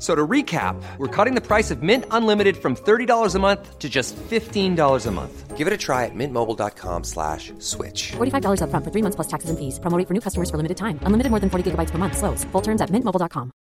F- So to recap, we're cutting the price of Mint Unlimited from $30 a month to just $15 a month. Give it a try at mintmobile.com slash switch. $45 upfront for three months plus taxes and fees. Promoting for new customers for limited time. Unlimited more than 40 gigabytes per month. Slows. Full terms at mintmobile.com.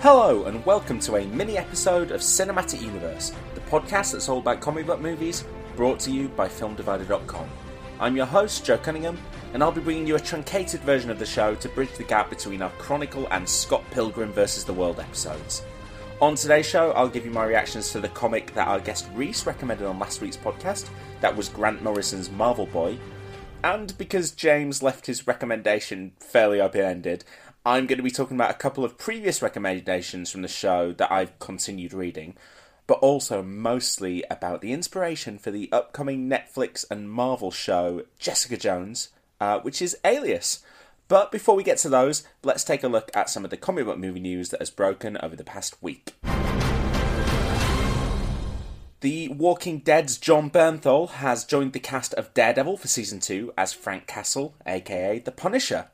Hello, and welcome to a mini episode of Cinematic Universe, the podcast that's all about comic book movies, brought to you by FilmDivider.com. I'm your host, Joe Cunningham, and I'll be bringing you a truncated version of the show to bridge the gap between our Chronicle and Scott Pilgrim vs. the World episodes. On today's show, I'll give you my reactions to the comic that our guest Reese recommended on last week's podcast. That was Grant Morrison's Marvel Boy. And because James left his recommendation fairly open ended, I'm going to be talking about a couple of previous recommendations from the show that I've continued reading, but also mostly about the inspiration for the upcoming Netflix and Marvel show Jessica Jones, uh, which is Alias. But before we get to those, let's take a look at some of the comic book movie news that has broken over the past week. The Walking Dead's Jon Bernthal has joined the cast of Daredevil for season 2 as Frank Castle, aka The Punisher.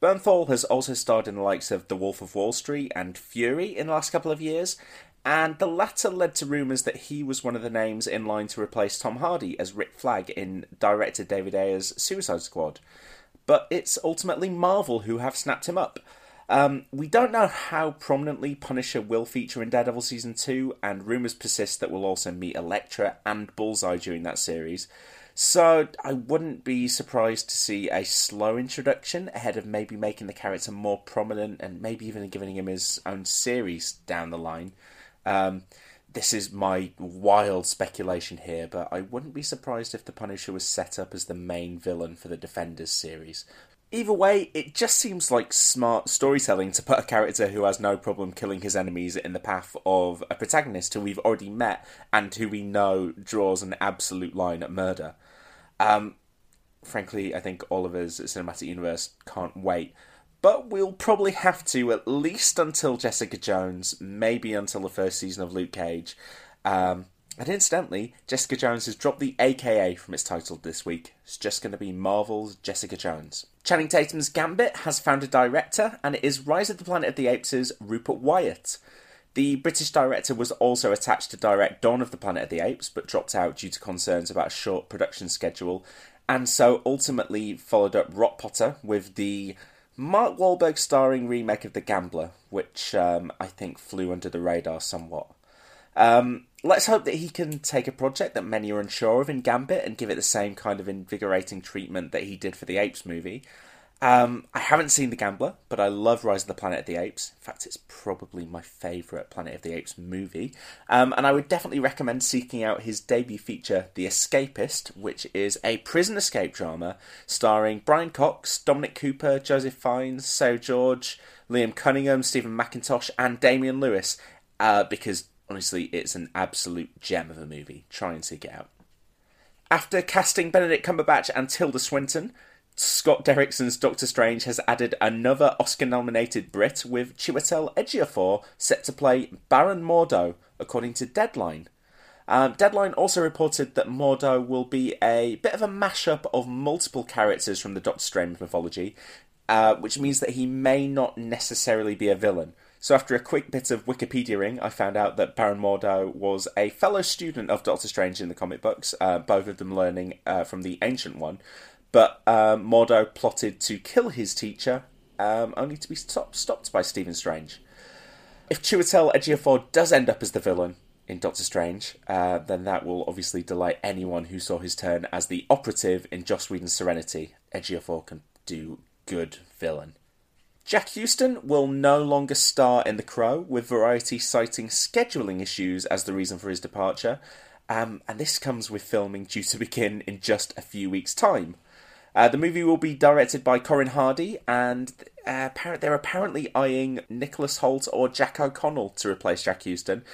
Bernthal has also starred in the likes of The Wolf of Wall Street and Fury in the last couple of years, and the latter led to rumours that he was one of the names in line to replace Tom Hardy as Rick Flag in director David Ayer's Suicide Squad. But it's ultimately Marvel who have snapped him up. Um, we don't know how prominently Punisher will feature in Daredevil Season 2, and rumours persist that we'll also meet Elektra and Bullseye during that series. So I wouldn't be surprised to see a slow introduction ahead of maybe making the character more prominent and maybe even giving him his own series down the line. Um, this is my wild speculation here, but I wouldn't be surprised if the Punisher was set up as the main villain for the Defenders series. Either way, it just seems like smart storytelling to put a character who has no problem killing his enemies in the path of a protagonist who we've already met and who we know draws an absolute line at murder. Um, frankly, I think all of us at Cinematic Universe can't wait. But we'll probably have to at least until Jessica Jones, maybe until the first season of Luke Cage. Um, and incidentally, Jessica Jones has dropped the AKA from its title this week. It's just going to be Marvel's Jessica Jones. Channing Tatum's Gambit has found a director, and it is Rise of the Planet of the Apes' Rupert Wyatt. The British director was also attached to direct Dawn of the Planet of the Apes, but dropped out due to concerns about a short production schedule, and so ultimately followed up Rock Potter with the Mark Wahlberg starring remake of The Gambler, which um, I think flew under the radar somewhat. Um, let's hope that he can take a project that many are unsure of in Gambit and give it the same kind of invigorating treatment that he did for the Apes movie. Um, I haven't seen The Gambler, but I love Rise of the Planet of the Apes. In fact, it's probably my favourite Planet of the Apes movie. Um, and I would definitely recommend seeking out his debut feature, The Escapist, which is a prison escape drama starring Brian Cox, Dominic Cooper, Joseph Fiennes, Seu Jorge, Liam Cunningham, Steven Mackintosh, and Damian Lewis. Uh, because honestly, it's an absolute gem of a movie. Try and seek it out. After casting Benedict Cumberbatch and Tilda Swinton, Scott Derrickson's Doctor Strange has added another Oscar nominated Brit with Chiwetel Ejiofor set to play Baron Mordo, according to Deadline. Um, Deadline also reported that Mordo will be a bit of a mashup of multiple characters from the Doctor Strange mythology, uh, which means that he may not necessarily be a villain. So, after a quick bit of Wikipediaing, I found out that Baron Mordo was a fellow student of Doctor Strange in the comic books, uh, both of them learning uh, from the Ancient One. But um, Mordo plotted to kill his teacher, um, only to be stop- stopped by Stephen Strange. If Chiwetel Ejiofor does end up as the villain in Doctor Strange, uh, then that will obviously delight anyone who saw his turn as the operative in Joss Whedon's Serenity. Ejiofor can do good villain. Jack Huston will no longer star in The Crow, with Variety citing scheduling issues as the reason for his departure. Um, and this comes with filming due to begin in just a few weeks' time. Uh, the movie will be directed by Corin Hardy, and uh, they're apparently eyeing Nicholas Hoult or Jack O'Connell to replace Jack Huston.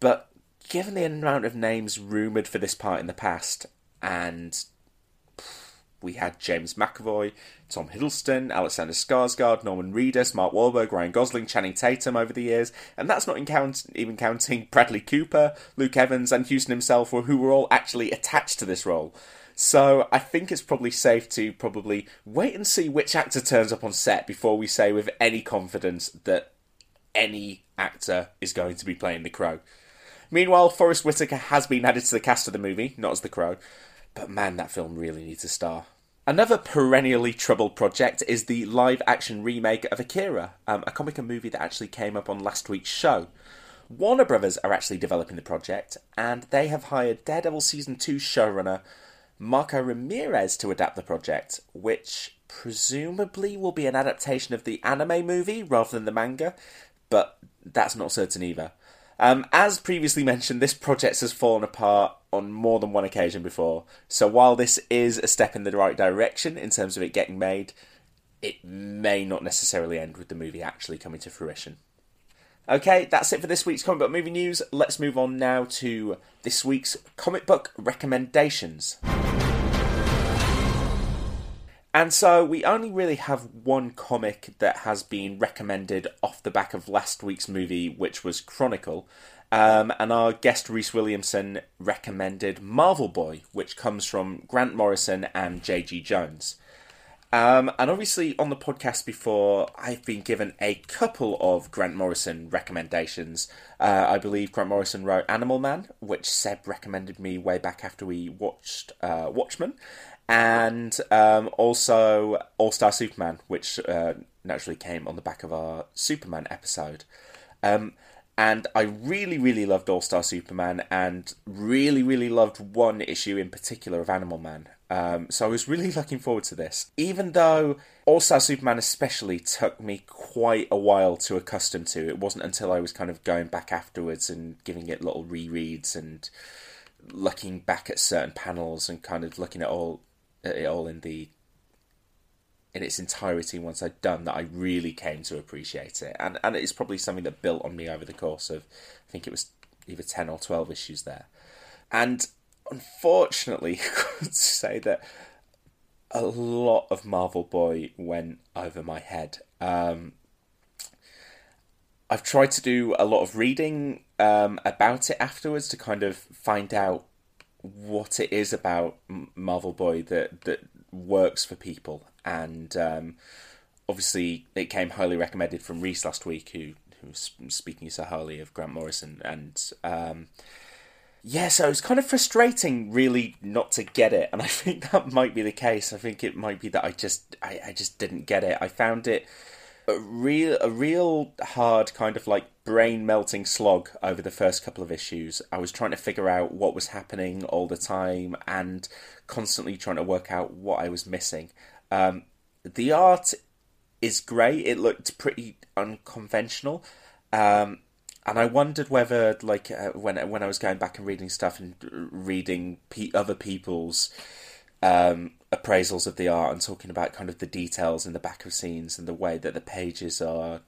But given the amount of names rumoured for this part in the past, and we had James McAvoy, Tom Hiddleston, Alexander Skarsgård, Norman Reedus, Mark Wahlberg, Ryan Gosling, Channing Tatum over the years, and that's not count- even counting Bradley Cooper, Luke Evans, and Huston himself, who were all actually attached to this role. So I think it's probably safe to probably wait and see which actor turns up on set before we say with any confidence that any actor is going to be playing the Crow. Meanwhile, Forest Whitaker has been added to the cast of the movie, not as the Crow, but man, that film really needs a star. Another perennially troubled project is the live action remake of Akira, um, a comic and movie that actually came up on last week's show. Warner Brothers are actually developing the project, and they have hired Daredevil Season 2 showrunner Marco Ramirez to adapt the project, which presumably will be an adaptation of the anime movie rather than the manga, but that's not certain either. Um, as previously mentioned, this project has fallen apart on more than one occasion before. So while this is a step in the right direction in terms of it getting made, it may not necessarily end with the movie actually coming to fruition. Okay, that's it for this week's comic book movie news. Let's move on now to this week's comic book recommendations. And so we only really have one comic that has been recommended off the back of last week's movie, which was Chronicle. Um, and our guest Reese Williamson recommended Marvel Boy, which comes from Grant Morrison and J.G. Jones. Um, and obviously, on the podcast before, I've been given a couple of Grant Morrison recommendations. Uh, I believe Grant Morrison wrote Animal Man, which Seb recommended me way back after we watched uh, Watchmen and um, also All Star Superman, which uh, naturally came on the back of our Superman episode. Um, and I really, really loved All Star Superman, and really, really loved one issue in particular of Animal Man. Um, so I was really looking forward to this, even though All Star Superman especially took me quite a while to accustom to. It wasn't until I was kind of going back afterwards and giving it little rereads and looking back at certain panels and kind of looking at all it all in the in its entirety once I'd done that I really came to appreciate it. And and it's probably something that built on me over the course of I think it was either ten or twelve issues there. And unfortunately could say that a lot of Marvel Boy went over my head. Um, I've tried to do a lot of reading um, about it afterwards to kind of find out what it is about Marvel Boy that that works for people, and um, obviously it came highly recommended from Reese last week, who who was speaking so highly of Grant Morrison, and um, yeah, so it's kind of frustrating, really, not to get it, and I think that might be the case. I think it might be that I just I, I just didn't get it. I found it a real a real hard kind of like brain melting slog over the first couple of issues. I was trying to figure out what was happening all the time and constantly trying to work out what I was missing. Um, the art is great. It looked pretty unconventional. Um, and I wondered whether, like, uh, when when I was going back and reading stuff and reading pe- other people's um, appraisals of the art and talking about kind of the details in the back of scenes and the way that the pages are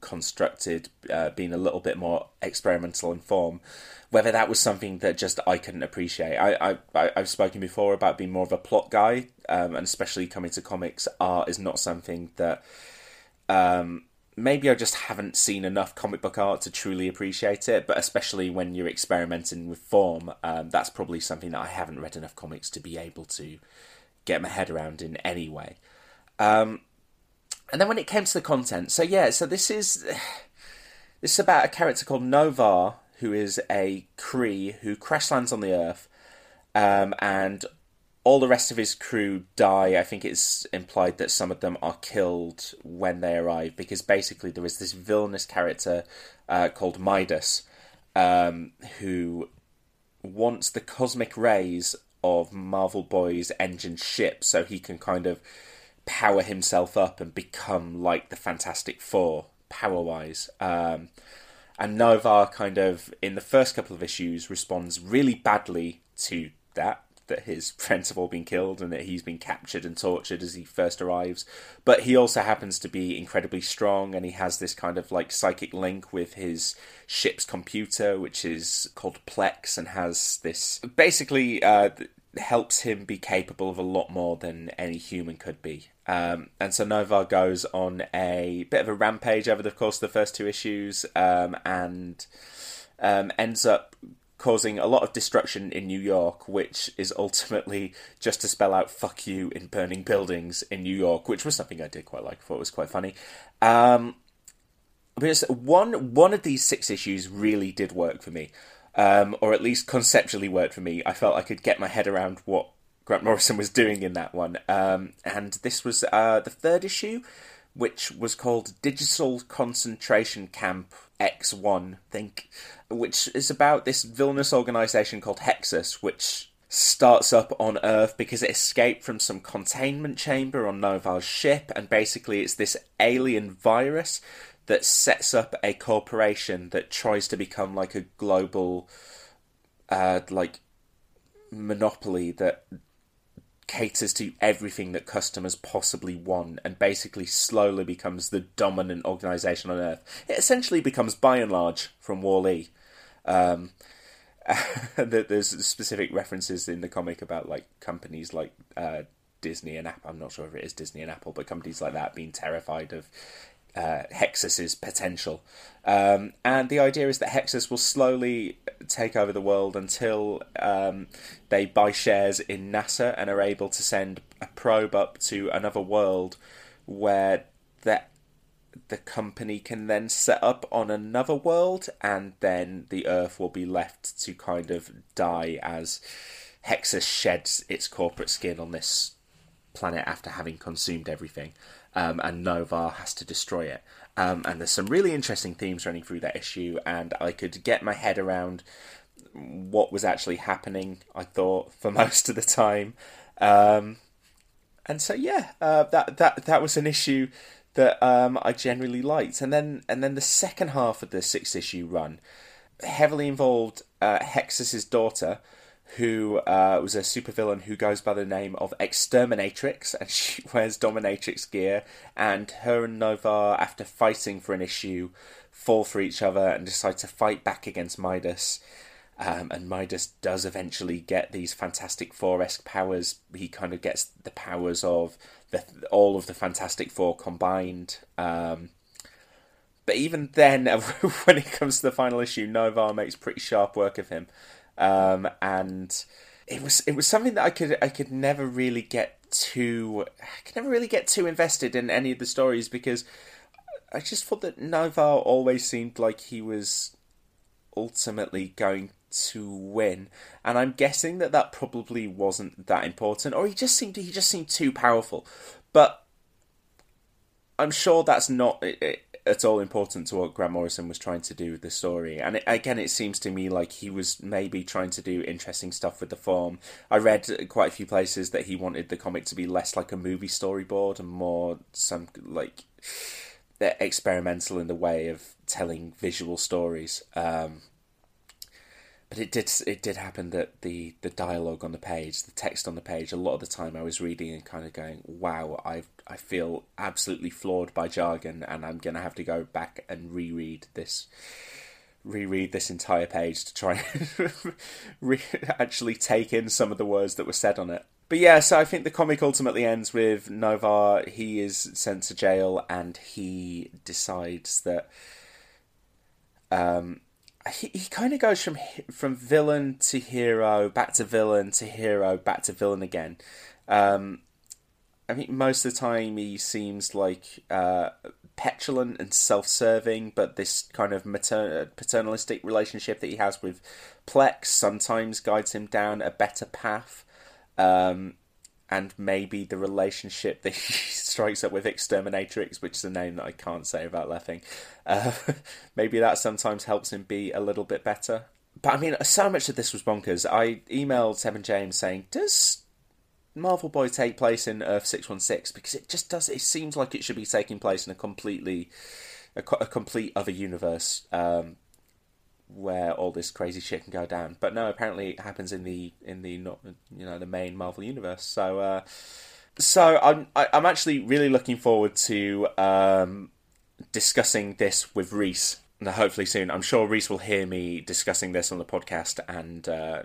constructed, uh, being a little bit more experimental in form. Whether that was something that just I couldn't appreciate. I, I I've spoken before about being more of a plot guy, um, and especially coming to comics, art is not something that um, maybe I just haven't seen enough comic book art to truly appreciate it, but especially when you're experimenting with form, um, that's probably something that I haven't read enough comics to be able to get my head around in any way. Um, and then when it came to the content, so yeah, so this is this is about a character called Noh-Varr, who is a Kree who crash lands on the Earth, um, and all the rest of his crew die. I think it's implied that some of them are killed when they arrive because basically there is this villainous character uh, called Midas um, who wants the cosmic rays of Marvel Boy's engine ship so he can kind of power himself up and become like the Fantastic Four power wise. Um, and Noh-Varr kind of in the first couple of issues responds really badly to that that his friends have all been killed and that he's been captured and tortured as he first arrives. But he also happens to be incredibly strong and he has this kind of like psychic link with his ship's computer, which is called Plex and has this basically uh, helps him be capable of a lot more than any human could be. Um, and so Noh-Varr goes on a bit of a rampage over the course of the first two issues um, and um, ends up causing a lot of destruction in New York, which is ultimately just to spell out "fuck you" in burning buildings in New York, which was something I did quite like. I thought it was quite funny. Um, one one of these six issues really did work for me, um, or at least conceptually worked for me. I felt I could get my head around what Grant Morrison was doing in that one, um, and this was uh, the third issue, which was called Digital Concentration Camp X1, I think, which is about this villainous organization called Hexus, which starts up on Earth because it escaped from some containment chamber on Noh-Varr's ship, and basically it's this alien virus that sets up a corporation that tries to become like a global, uh, like monopoly that caters to everything that customers possibly want and basically slowly becomes the dominant organization on earth. It essentially becomes Buy n Large from Wall-E. Um, there's specific references in the comic about like companies like uh, Disney and Apple. I'm not sure if it is Disney and Apple, but companies like that being terrified of uh, Hexus's potential. Um, and the idea is that Hexus will slowly take over the world until um, they buy shares in NASA and are able to send a probe up to another world where that the company can then set up on another world and then the earth will be left to kind of die as Hexus sheds its corporate skin on this planet after having consumed everything um, and Noh-Varr has to destroy it. Um, and there's some really interesting themes running through that issue, and I could get my head around what was actually happening. I thought for most of the time, um, and so yeah, uh, that that that was an issue that um, I generally liked. And then and then the second half of the six issue run heavily involved uh, Hexus's daughter who uh, was a supervillain who goes by the name of Exterminatrix, and she wears dominatrix gear. And her and Noh-Varr, after fighting for an issue, fall for each other and decide to fight back against Midas. Um, and Midas does eventually get these Fantastic Four esque powers. He kind of gets the powers of the, all of the Fantastic Four combined. Um, but even then, when it comes to the final issue, Noh-Varr makes pretty sharp work of him um, and it was it was something that I could I could never really get too I could never really get too invested in any of the stories because I just thought that Noh-Varr always seemed like he was ultimately going to win, and I'm guessing that that probably wasn't that important, or he just seemed he just seemed too powerful, but I'm sure that's not at all important to what Grant Morrison was trying to do with the story. And it, again, it seems to me like he was maybe trying to do interesting stuff with the form. I read quite a few places that he wanted the comic to be less like a movie storyboard and more some like experimental in the way of telling visual stories. Um, but it did it did happen that the the dialogue on the page, the text on the page, a lot of the time I was reading and kind of going, "Wow, I I feel absolutely floored by jargon, and I'm gonna have to go back and reread this." reread this entire page to try and re- actually take in some of the words that were said on it. but yeah, so I think the comic ultimately ends with Noh-Varr. He is sent to jail, and he decides that um, he, he kind of goes from from villain to hero, back to villain to hero, back to villain again. Um, I think most of the time he seems like uh, petulant and self-serving, but this kind of matern- paternalistic relationship that he has with Plex sometimes guides him down a better path. Um, and maybe the relationship that he strikes up with Exterminatrix, which is a name that I can't say without laughing, uh, maybe that sometimes helps him be a little bit better. But I mean, so much of this was bonkers. I emailed Seven James saying, "Does Marvel Boy take place in Earth six one six? Because it just does. It seems like it should be taking place in a completely, a, a complete other universe." Um, where all this crazy shit can go down. But no, apparently it happens in the in the not you know the main Marvel universe. So uh, so I'm I, am i am actually really looking forward to um, discussing this with Reese. Hopefully soon. I'm sure Reese will hear me discussing this on the podcast and. Uh,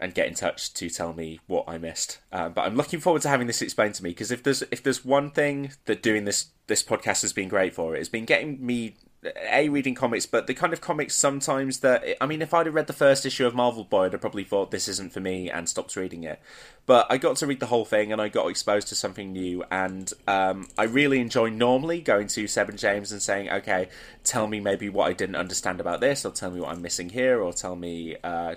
and get in touch to tell me what I missed. Uh, but I'm looking forward to having this explained to me because if there's if there's one thing that doing this this podcast has been great for, it's been getting me a reading comics, but the kind of comics sometimes that I mean, if I'd have read the first issue of Marvel Boy, I'd have probably thought this isn't for me and stopped reading it. But I got to read the whole thing and I got exposed to something new, and um, I really enjoy normally going to Seven James and saying, "Okay, tell me maybe what I didn't understand about this, or tell me what I'm missing here, or tell me." Uh,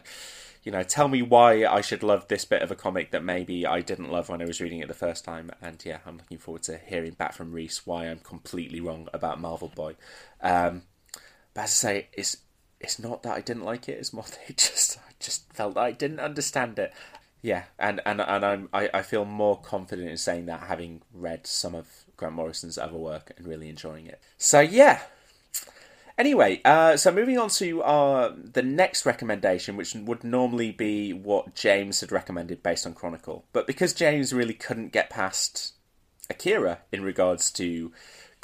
you know, tell me why I should love this bit of a comic that maybe I didn't love when I was reading it the first time. And yeah, I'm looking forward to hearing back from Reese why I'm completely wrong about Marvel Boy. Um, but as I say, it's it's not that I didn't like it; it's more that it just I just felt that I didn't understand it. Yeah, and and and I'm I, I feel more confident in saying that having read some of Grant Morrison's other work and really enjoying it. So yeah, Anyway, uh, so moving on to our the next recommendation, which would normally be what James had recommended based on Chronicle, but because James really couldn't get past Akira in regards to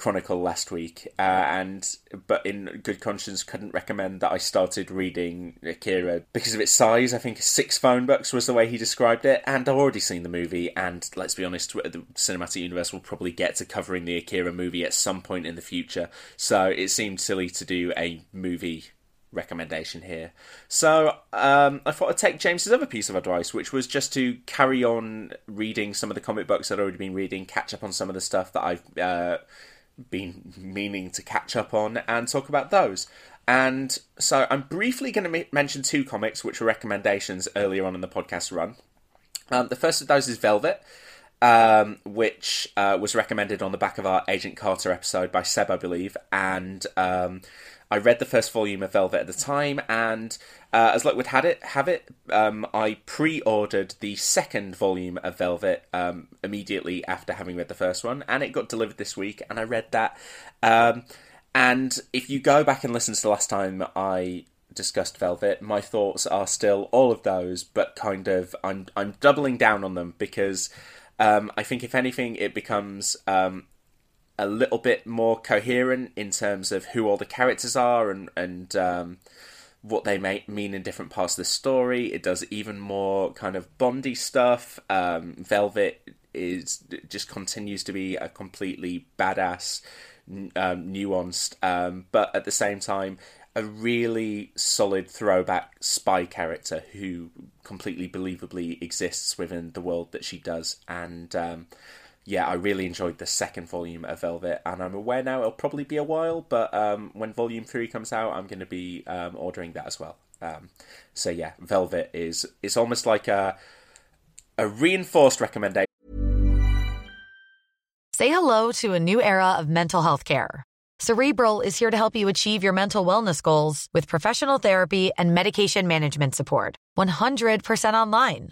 Chronicle last week, uh, and but in good conscience couldn't recommend that I started reading Akira because of its size. I think six phone books was the way he described it, and I've already seen the movie. And let's be honest, the cinematic universe will probably get to covering the Akira movie at some point in the future, so it seemed silly to do a movie recommendation here. So um, I thought I'd take James's other piece of advice, which was just to carry on reading some of the comic books I'd already been reading, catch up on some of the stuff that I've uh, been meaning to catch up on and talk about those. And so I'm briefly going to m- mention two comics which were recommendations earlier on in the podcast run. Um, the first of those is Velvet, um, which uh, was recommended on the back of our Agent Carter episode by Seb, I believe. And um, I read the first volume of Velvet at the time, and uh, as luck would have it, have it um, I pre-ordered the second volume of Velvet um, immediately after having read the first one, and it got delivered this week, and I read that. Um, and if you go back and listen to the last time I discussed Velvet, my thoughts are still all of those, but kind of I'm I'm doubling down on them because um, I think if anything, it becomes um, a little bit more coherent in terms of who all the characters are and and um, what they may mean in different parts of the story. It does even more kind of Bondy stuff. Um, Velvet is just continues to be a completely badass, um, nuanced, um, but at the same time a really solid throwback spy character who completely believably exists within the world that she does and um, yeah, I really enjoyed the second volume of Velvet, and I'm aware now it'll probably be a while, but um, when volume three comes out, I'm going to be um, ordering that as well. Um, so yeah, Velvet is it's almost like a a reinforced recommendation. Say hello to a new era of mental health care. Cerebral is here to help you achieve your mental wellness goals with professional therapy and medication management support. 100% online.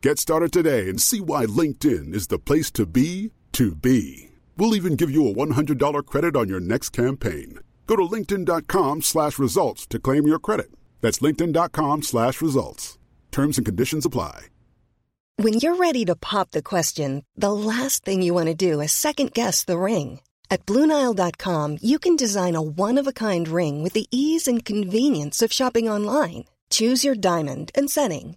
Get started today and see why LinkedIn is the place to be to be. We'll even give you a $100 credit on your next campaign. Go to linkedin.com slash results to claim your credit. That's linkedin.com slash results. Terms and conditions apply. When you're ready to pop the question, the last thing you want to do is second guess the ring. At Bluenile.com, you can design a one-of-a-kind ring with the ease and convenience of shopping online. Choose your diamond and setting.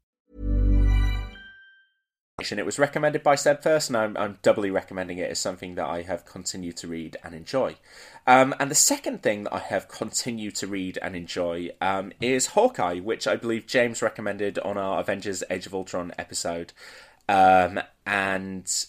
It was recommended by first, and I'm, I'm doubly recommending it as something that I have continued to read and enjoy. Um, and the second thing that I have continued to read and enjoy um, is Hawkeye, which I believe James recommended on our Avengers Age of Ultron episode. Um, and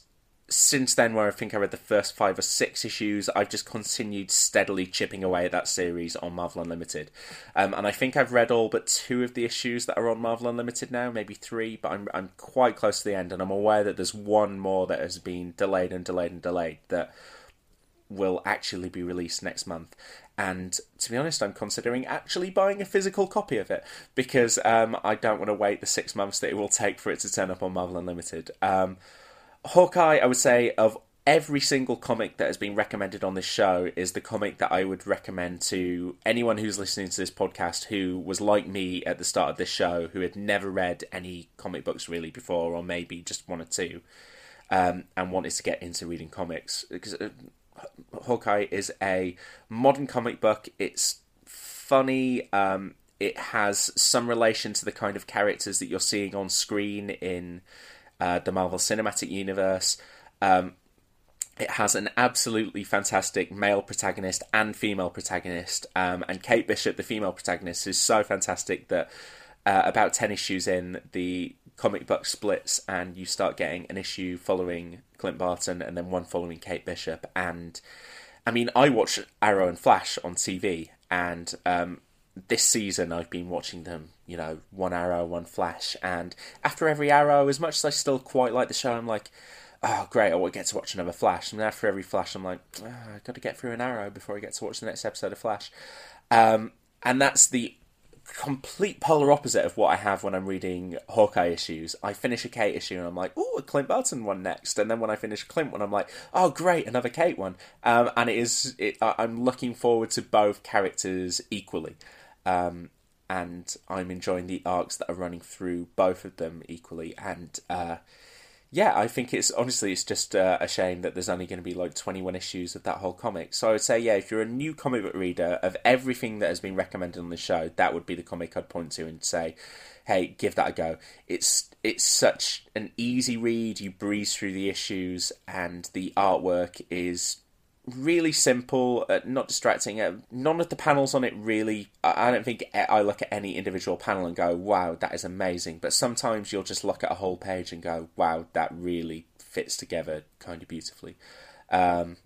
since then, where I think I read the first five or six issues, I've just continued steadily chipping away at that series on Marvel Unlimited. Um, and I think I've read all but two of the issues that are on Marvel Unlimited now, maybe three, but I'm, I'm quite close to the end, and I'm aware that there's one more that has been delayed and delayed and delayed that will actually be released next month. And to be honest, I'm considering actually buying a physical copy of it because um, I don't want to wait the six months that it will take for it to turn up on Marvel Unlimited. Um, Hawkeye, I would say, of every single comic that has been recommended on this show is the comic that I would recommend to anyone who's listening to this podcast who was like me at the start of this show, who had never read any comic books really before, or maybe just one or two, um, and wanted to get into reading comics. Because uh, Hawkeye is a modern comic book. It's funny. Um, it has some relation to the kind of characters that you're seeing on screen in uh, the Marvel Cinematic Universe. Um, it has an absolutely fantastic male protagonist and female protagonist, um, and Kate Bishop, the female protagonist, is so fantastic that uh, about ten issues in, the comic book splits, and you start getting an issue following Clint Barton and then one following Kate Bishop. And I mean, I watch Arrow and Flash on TV, and um, this season I've been watching them, you know, one arrow, one flash, and after every arrow, as much as I still quite like the show, I'm like, oh great, I will get to watch another flash. And after every flash, I'm like, oh, I've got to get through an arrow before I get to watch the next episode of Flash. Um, and that's the complete polar opposite of what I have when I'm reading Hawkeye issues. I finish a Kate issue and I'm like, oh, a Clint Barton one next, and then when I finish Clint one, I'm like, oh, great, another Kate one. Um, and it is, it, I'm looking forward to both characters equally. Um, and I'm enjoying the arcs that are running through both of them equally. And uh, yeah, I think it's honestly it's just uh, a shame that there's only going to be like 21 issues of that whole comic. So I would say, yeah, if you're a new comic book reader of everything that has been recommended on the show, that would be the comic I'd point to and say, hey, give that a go. It's it's such an easy read. You breeze through the issues, and the artwork is really simple, uh, not distracting. Uh, none of the panels on it really. I, I don't think I look at any individual panel and go, "Wow, that is amazing." But sometimes you'll just look at a whole page and go, "Wow, that really fits together kind of beautifully." Um,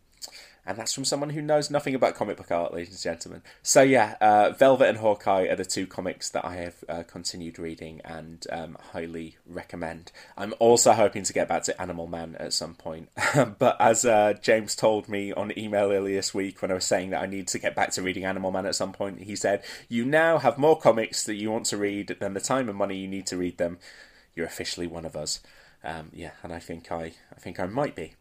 And that's from someone who knows nothing about comic book art, ladies and gentlemen. So, yeah, uh, Velvet and Hawkeye are the two comics that I have uh, continued reading and um, highly recommend. I'm also hoping to get back to Animal Man at some point. but as uh, James told me on email earlier this week when I was saying that I need to get back to reading Animal Man at some point, he said, You now have more comics that you want to read than the time and money you need to read them. You're officially one of us. Um, yeah, and I think I, I think I might be.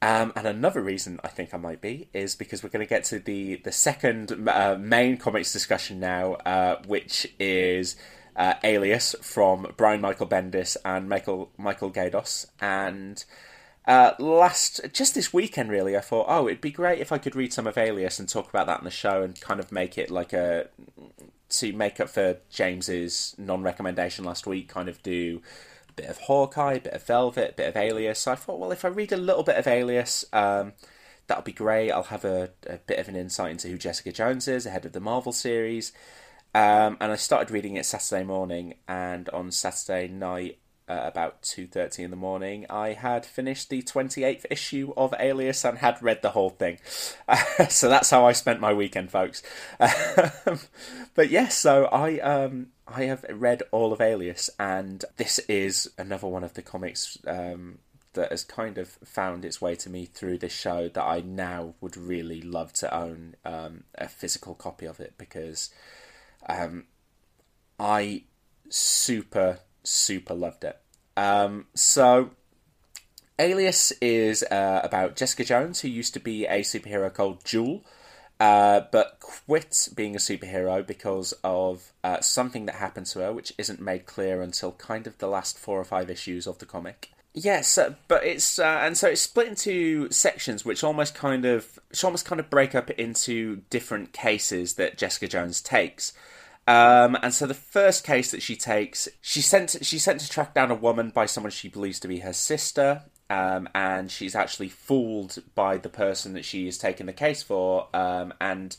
Um, and another reason I think I might be is because we're going to get to the the second uh, main comics discussion now, uh, which is uh, Alias from Brian Michael Bendis and Michael Michael Gaydos. And uh, last just this weekend, really, I thought, oh, it'd be great if I could read some of Alias and talk about that in the show and kind of make it like a to make up for James's non-recommendation last week, kind of do bit of Hawkeye, bit of Velvet, bit of Alias. So I thought, well, if I read a little bit of Alias, um, that'll be great. I'll have a, a, bit of an insight into who Jessica Jones is ahead of the Marvel series. Um, and I started reading it Saturday morning, and on Saturday night, uh, about 2.30 in the morning i had finished the 28th issue of alias and had read the whole thing uh, so that's how i spent my weekend folks but yes so i um, i have read all of alias and this is another one of the comics um, that has kind of found its way to me through this show that i now would really love to own um, a physical copy of it because um, i super super loved it. Um, so, Alias is uh, about Jessica Jones, who used to be a superhero called Jewel, uh, but quit being a superhero because of uh, something that happened to her, which isn't made clear until kind of the last four or five issues of the comic. Yes, uh, but it's uh, and so it's split into sections, which almost kind of which almost kind of break up into different cases that Jessica Jones takes. Um, and so the first case that she takes, she sent she sent to track down a woman by someone she believes to be her sister, um, and she's actually fooled by the person that she is taking the case for, um, and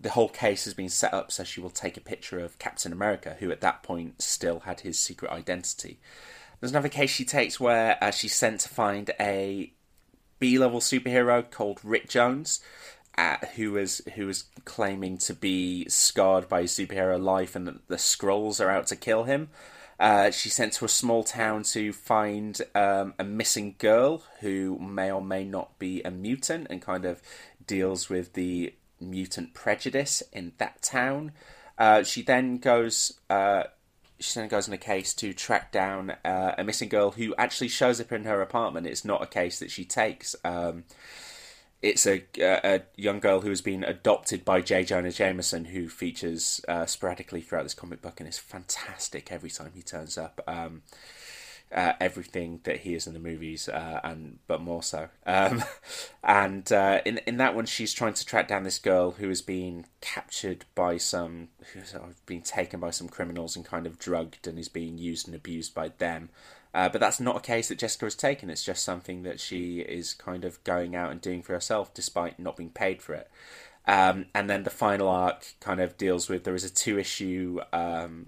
the whole case has been set up so she will take a picture of Captain America, who at that point still had his secret identity. There's another case she takes where uh, she's sent to find a B level superhero called Rick Jones uh, who is who is claiming to be scarred by superhero life and that the Skrulls are out to kill him. Uh, she's sent to a small town to find um, a missing girl who may or may not be a mutant and kind of deals with the mutant prejudice in that town. Uh, she then goes. Uh, she then goes on a case to track down uh, a missing girl who actually shows up in her apartment. It's not a case that she takes. Um, it's a, a young girl who has been adopted by J. Jonah Jameson, who features uh, sporadically throughout this comic book and is fantastic every time he turns up. Um, uh, everything that he is in the movies, uh, and but more so. Um, and uh, in in that one, she's trying to track down this girl who has been captured by some, who's been taken by some criminals and kind of drugged, and is being used and abused by them. Uh, but that's not a case that Jessica has taken. It's just something that she is kind of going out and doing for herself, despite not being paid for it. Um, and then the final arc kind of deals with there is a two issue um,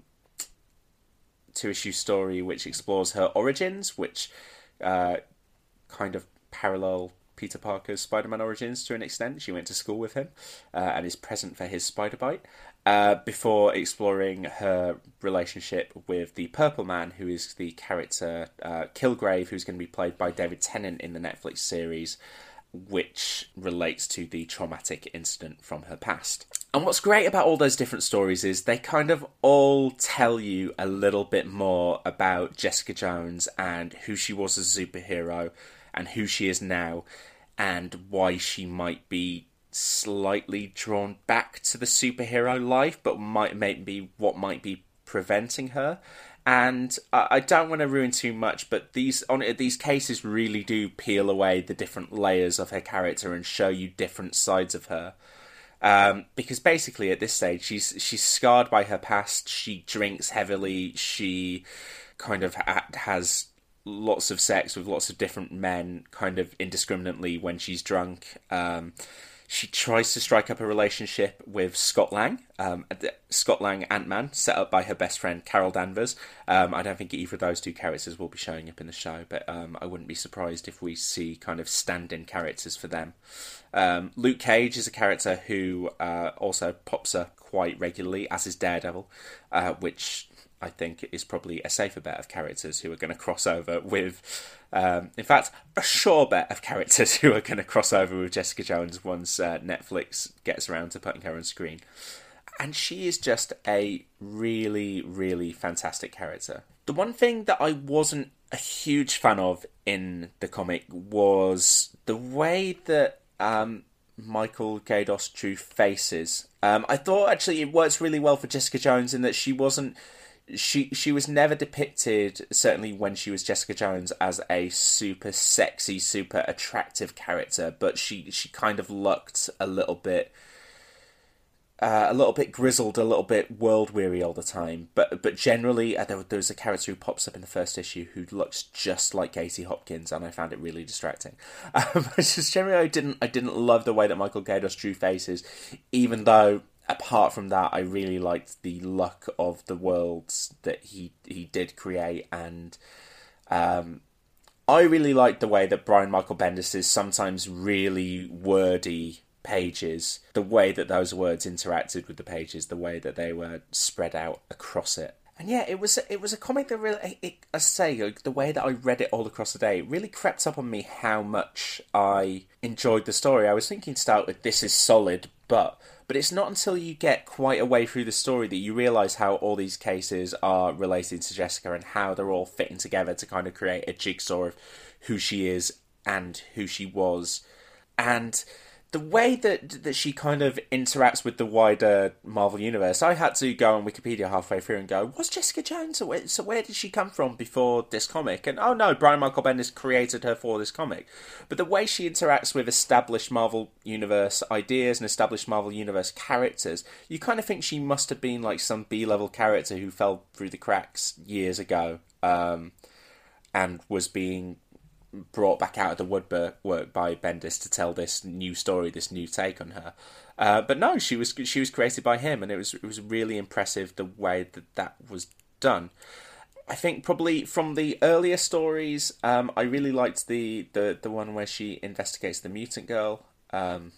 two issue story which explores her origins, which uh, kind of parallel Peter Parker's Spider Man origins to an extent. She went to school with him uh, and is present for his spider bite. Uh, before exploring her relationship with the Purple Man, who is the character uh, Kilgrave, who's going to be played by David Tennant in the Netflix series, which relates to the traumatic incident from her past. And what's great about all those different stories is they kind of all tell you a little bit more about Jessica Jones and who she was as a superhero and who she is now and why she might be slightly drawn back to the superhero life, but might maybe what might be preventing her. And I, I don't want to ruin too much, but these on these cases really do peel away the different layers of her character and show you different sides of her. Um, because basically at this stage she's she's scarred by her past. She drinks heavily. She kind of has lots of sex with lots of different men, kind of indiscriminately when she's drunk. Um, She tries to strike up a relationship with Scott Lang, um, Scott Lang Ant Man, set up by her best friend Carol Danvers. Um, I don't think either of those two characters will be showing up in the show, but um, I wouldn't be surprised if we see kind of stand in characters for them. Um, Luke Cage is a character who uh, also pops up quite regularly, as is Daredevil, uh, which I think is probably a safer bet of characters who are going to cross over with um, in fact, a sure bet of characters who are going to cross over with Jessica Jones once uh, Netflix gets around to putting her on screen. And she is just a really, really fantastic character. The one thing that I wasn't a huge fan of in the comic was the way that um, Michael Gaydos drew faces. Um, I thought actually it works really well for Jessica Jones in that she wasn't she she was never depicted certainly when she was Jessica Jones as a super sexy super attractive character but she she kind of looked a little bit uh, a little bit grizzled, a little bit world weary all the time, but but generally uh, there, there's a character who pops up in the first issue who looks just like Katie Hopkins, and I found it really distracting. Um, just generally, I didn't I didn't love the way that Michael Gaydos drew faces, even though apart from that, I really liked the luck of the worlds that he he did create, and um, I really liked the way that Brian Michael Bendis is sometimes really wordy pages, the way that those words interacted with the pages, the way that they were spread out across it. And yeah, it was it was a comic that really, it, I say, like, the way that I read it all across the day, it really crept up on me how much I enjoyed the story. I was thinking to start with, this is solid, but but it's not until you get quite a way through the story that you realise how all these cases are related to Jessica and how they're all fitting together to kind of create a jigsaw of who she is and who she was. And the way that that she kind of interacts with the wider Marvel universe, I had to go on Wikipedia halfway through and go, "Was Jessica Jones? So where did she come from before this comic?" And oh no, Brian Michael Bendis created her for this comic. But the way she interacts with established Marvel universe ideas and established Marvel universe characters, you kind of think she must have been like some B level character who fell through the cracks years ago. Um, and was being brought back out of the woodwork by Bendis to tell this new story, this new take on her. Uh, but no, she was she was created by him, and it was it was really impressive the way that that was done. I think probably from the earlier stories, um, I really liked the, the the one where she investigates the mutant girl. Um,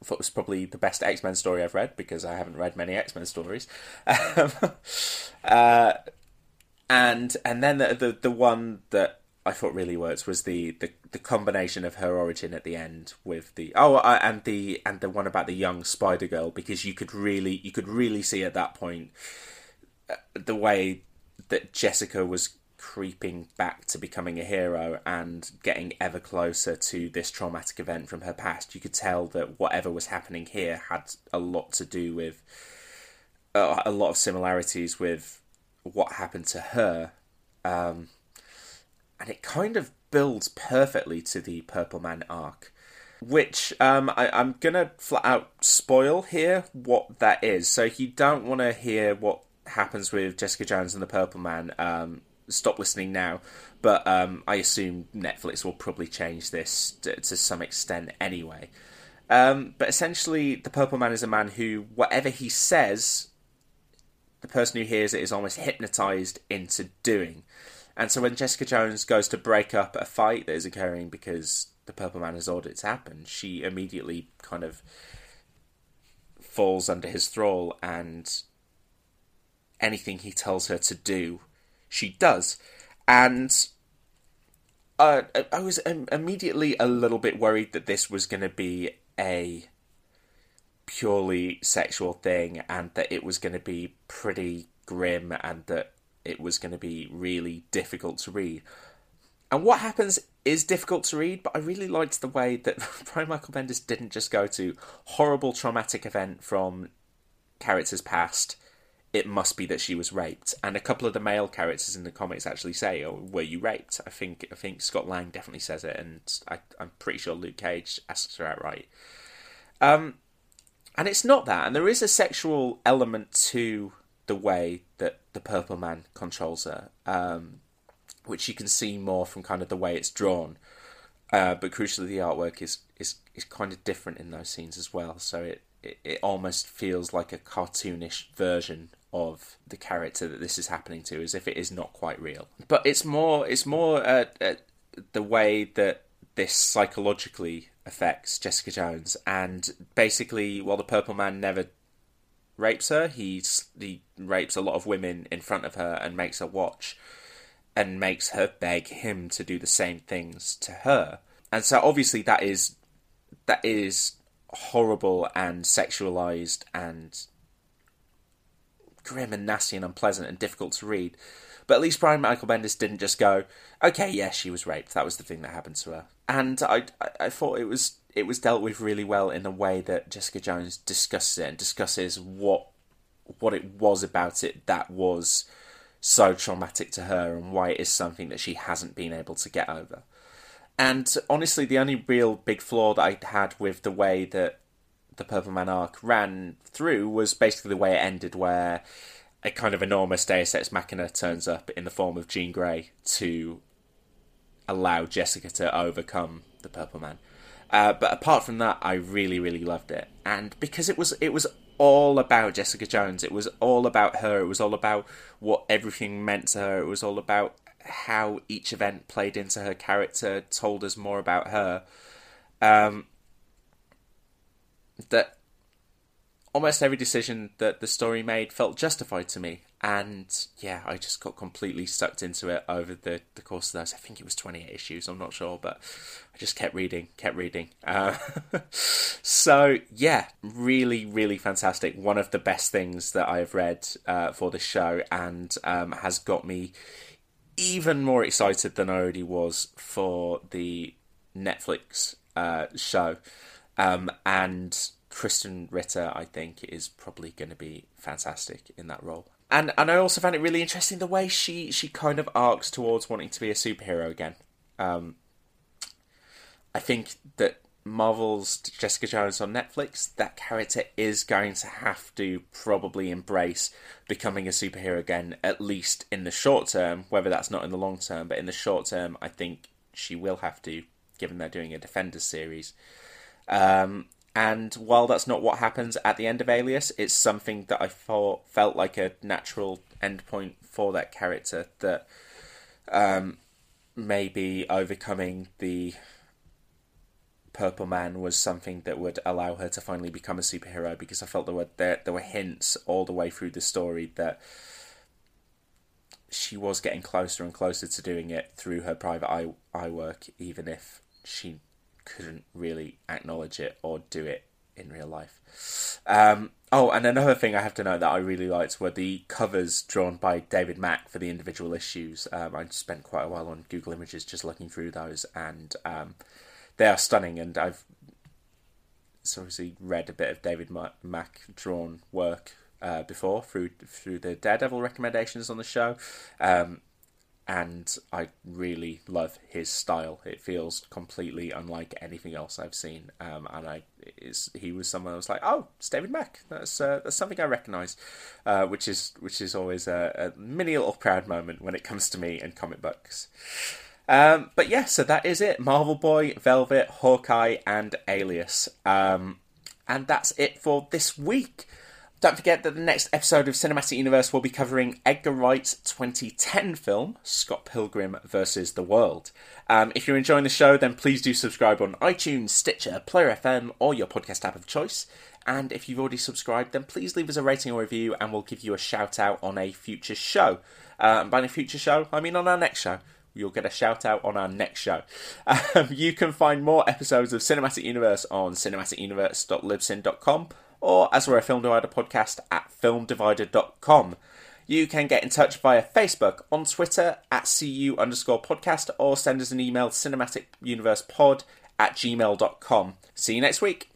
I thought it was probably the best X Men story I've read because I haven't read many X Men stories. Um, uh, and and then the, the the one that I thought really worked was the, the, the combination of her origin at the end with the oh uh, and the and the one about the young Spider Girl because you could really you could really see at that point uh, the way that Jessica was creeping back to becoming a hero and getting ever closer to this traumatic event from her past. You could tell that whatever was happening here had a lot to do with uh, a lot of similarities with what happened to her. Um, and it kind of builds perfectly to the Purple Man arc. Which um, I, I'm gonna flat out spoil here what that is. So if you don't want to hear what happens with Jessica Jones and the Purple Man, um, stop listening now. But um, I assume Netflix will probably change this to, to some extent anyway. Um, but essentially, the Purple Man is a man who, whatever he says, the person who hears it is almost hypnotized into doing. And so when Jessica Jones goes to break up a fight that is occurring because the Purple Man has ordered it to happen, she immediately kind of falls under his thrall and anything he tells her to do, she does. And uh, I was immediately a little bit worried that this was going to be a purely sexual thing and that it was going to be pretty grim and that it was going to be really difficult to read. And what happens is difficult to read, but I really liked the way that Brian Michael Bendis didn't just go to horrible traumatic event from characters past. It must be that she was raped, and a couple of the male characters in the comics actually say, "Oh, were you raped?" I think I think Scott Lang definitely says it, and I, am pretty sure Luke Cage asks her outright. Um, and it's not that, and there is a sexual element to the way the Purple Man controls her, um, which you can see more from kind of the way it's drawn. uh, but crucially, the artwork is is is kind of different in those scenes as well. So it, it it almost feels like a cartoonish version of the character that this is happening to, as if it is not quite real. But it's more it's more uh, uh, the way that this psychologically affects Jessica Jones, and basically, while the Purple Man never rapes her, he's he rapes a lot of women in front of her and makes her watch, and makes her beg him to do the same things to her. And so, obviously, that is that is horrible and sexualized and grim and nasty and unpleasant and difficult to read. But at least Brian Michael Bendis didn't just go, "Okay, yeah, she was raped. That was the thing that happened to her." And I, I, I thought it was it was dealt with really well in the way that Jessica Jones discusses it and discusses what what it was about it that was so traumatic to her and why it is something that she hasn't been able to get over. And honestly, the only real big flaw that I had with the way that the Purple Man arc ran through was basically the way it ended, where a kind of enormous Deus Ex Machina turns up in the form of Jean Grey to allow Jessica to overcome the Purple Man. Uh, but apart from that, I really, really loved it, and because it was it was all about Jessica Jones. It was all about her. It was all about what everything meant to her. It was all about how each event played into her character, told us more about her. Um, that almost every decision that the story made felt justified to me. And yeah, I just got completely sucked into it over the, the course of those. I think it was 28 issues, I'm not sure, but I just kept reading, kept reading. Uh, so yeah, really, really fantastic. One of the best things that I've read uh, for the show and um, has got me even more excited than I already was for the Netflix uh, show. Um, and Krysten Ritter, I think, is probably going to be fantastic in that role. And and I also found it really interesting the way she she kind of arcs towards wanting to be a superhero again. Um, I think that Marvel's Jessica Jones on Netflix, that character is going to have to probably embrace becoming a superhero again, at least in the short term, whether that's not in the long term, but in the short term, I think she will have to, given they're doing a Defenders series. Um, and while that's not what happens at the end of Alias, it's something that I thought felt like a natural endpoint for that character that um, maybe overcoming the Purple Man was something that would allow her to finally become a superhero because I felt there were there, there were hints all the way through the story that she was getting closer and closer to doing it through her private eye, eye work, even if she couldn't really acknowledge it or do it in real life. Um, oh, and another thing I have to note that I really liked were the covers drawn by David Mack for the individual issues. Um, I spent quite a while on Google Images just looking through those, and um, they are stunning. And I've so obviously read a bit of David Mack drawn work uh, before through through the Daredevil recommendations on the show. Um, and I really love his style. It feels completely unlike anything else I've seen. Um, and I, he was someone I was like, oh, it's David Mack. That's uh, that's something I recognise, uh, which is which is always a, a, mini little proud moment when it comes to me and comic books. Um, but yeah, so that is it. Marvel Boy, Velvet, Hawkeye, and Alias. Um, and that's it for this week. Don't forget that the next episode of Cinematic Universe will be covering Edgar Wright's 2010 film, Scott Pilgrim vs. the World. Um, if you're enjoying the show, then please do subscribe on iTunes, Stitcher, Player FM, or your podcast app of choice. And if you've already subscribed, then please leave us a rating or review and we'll give you a shout out on a future show. Uh, by a future show, I mean on our next show you'll get a shout out on our next show. Um, you can find more episodes of Cinematic Universe on cinematicuniverse.libsyn.com or as we're a Film Divider podcast at filmdivider.com. You can get in touch via Facebook, on Twitter at CU underscore podcast, or send us an email cinematicuniversepod at gmail.com. See you next week.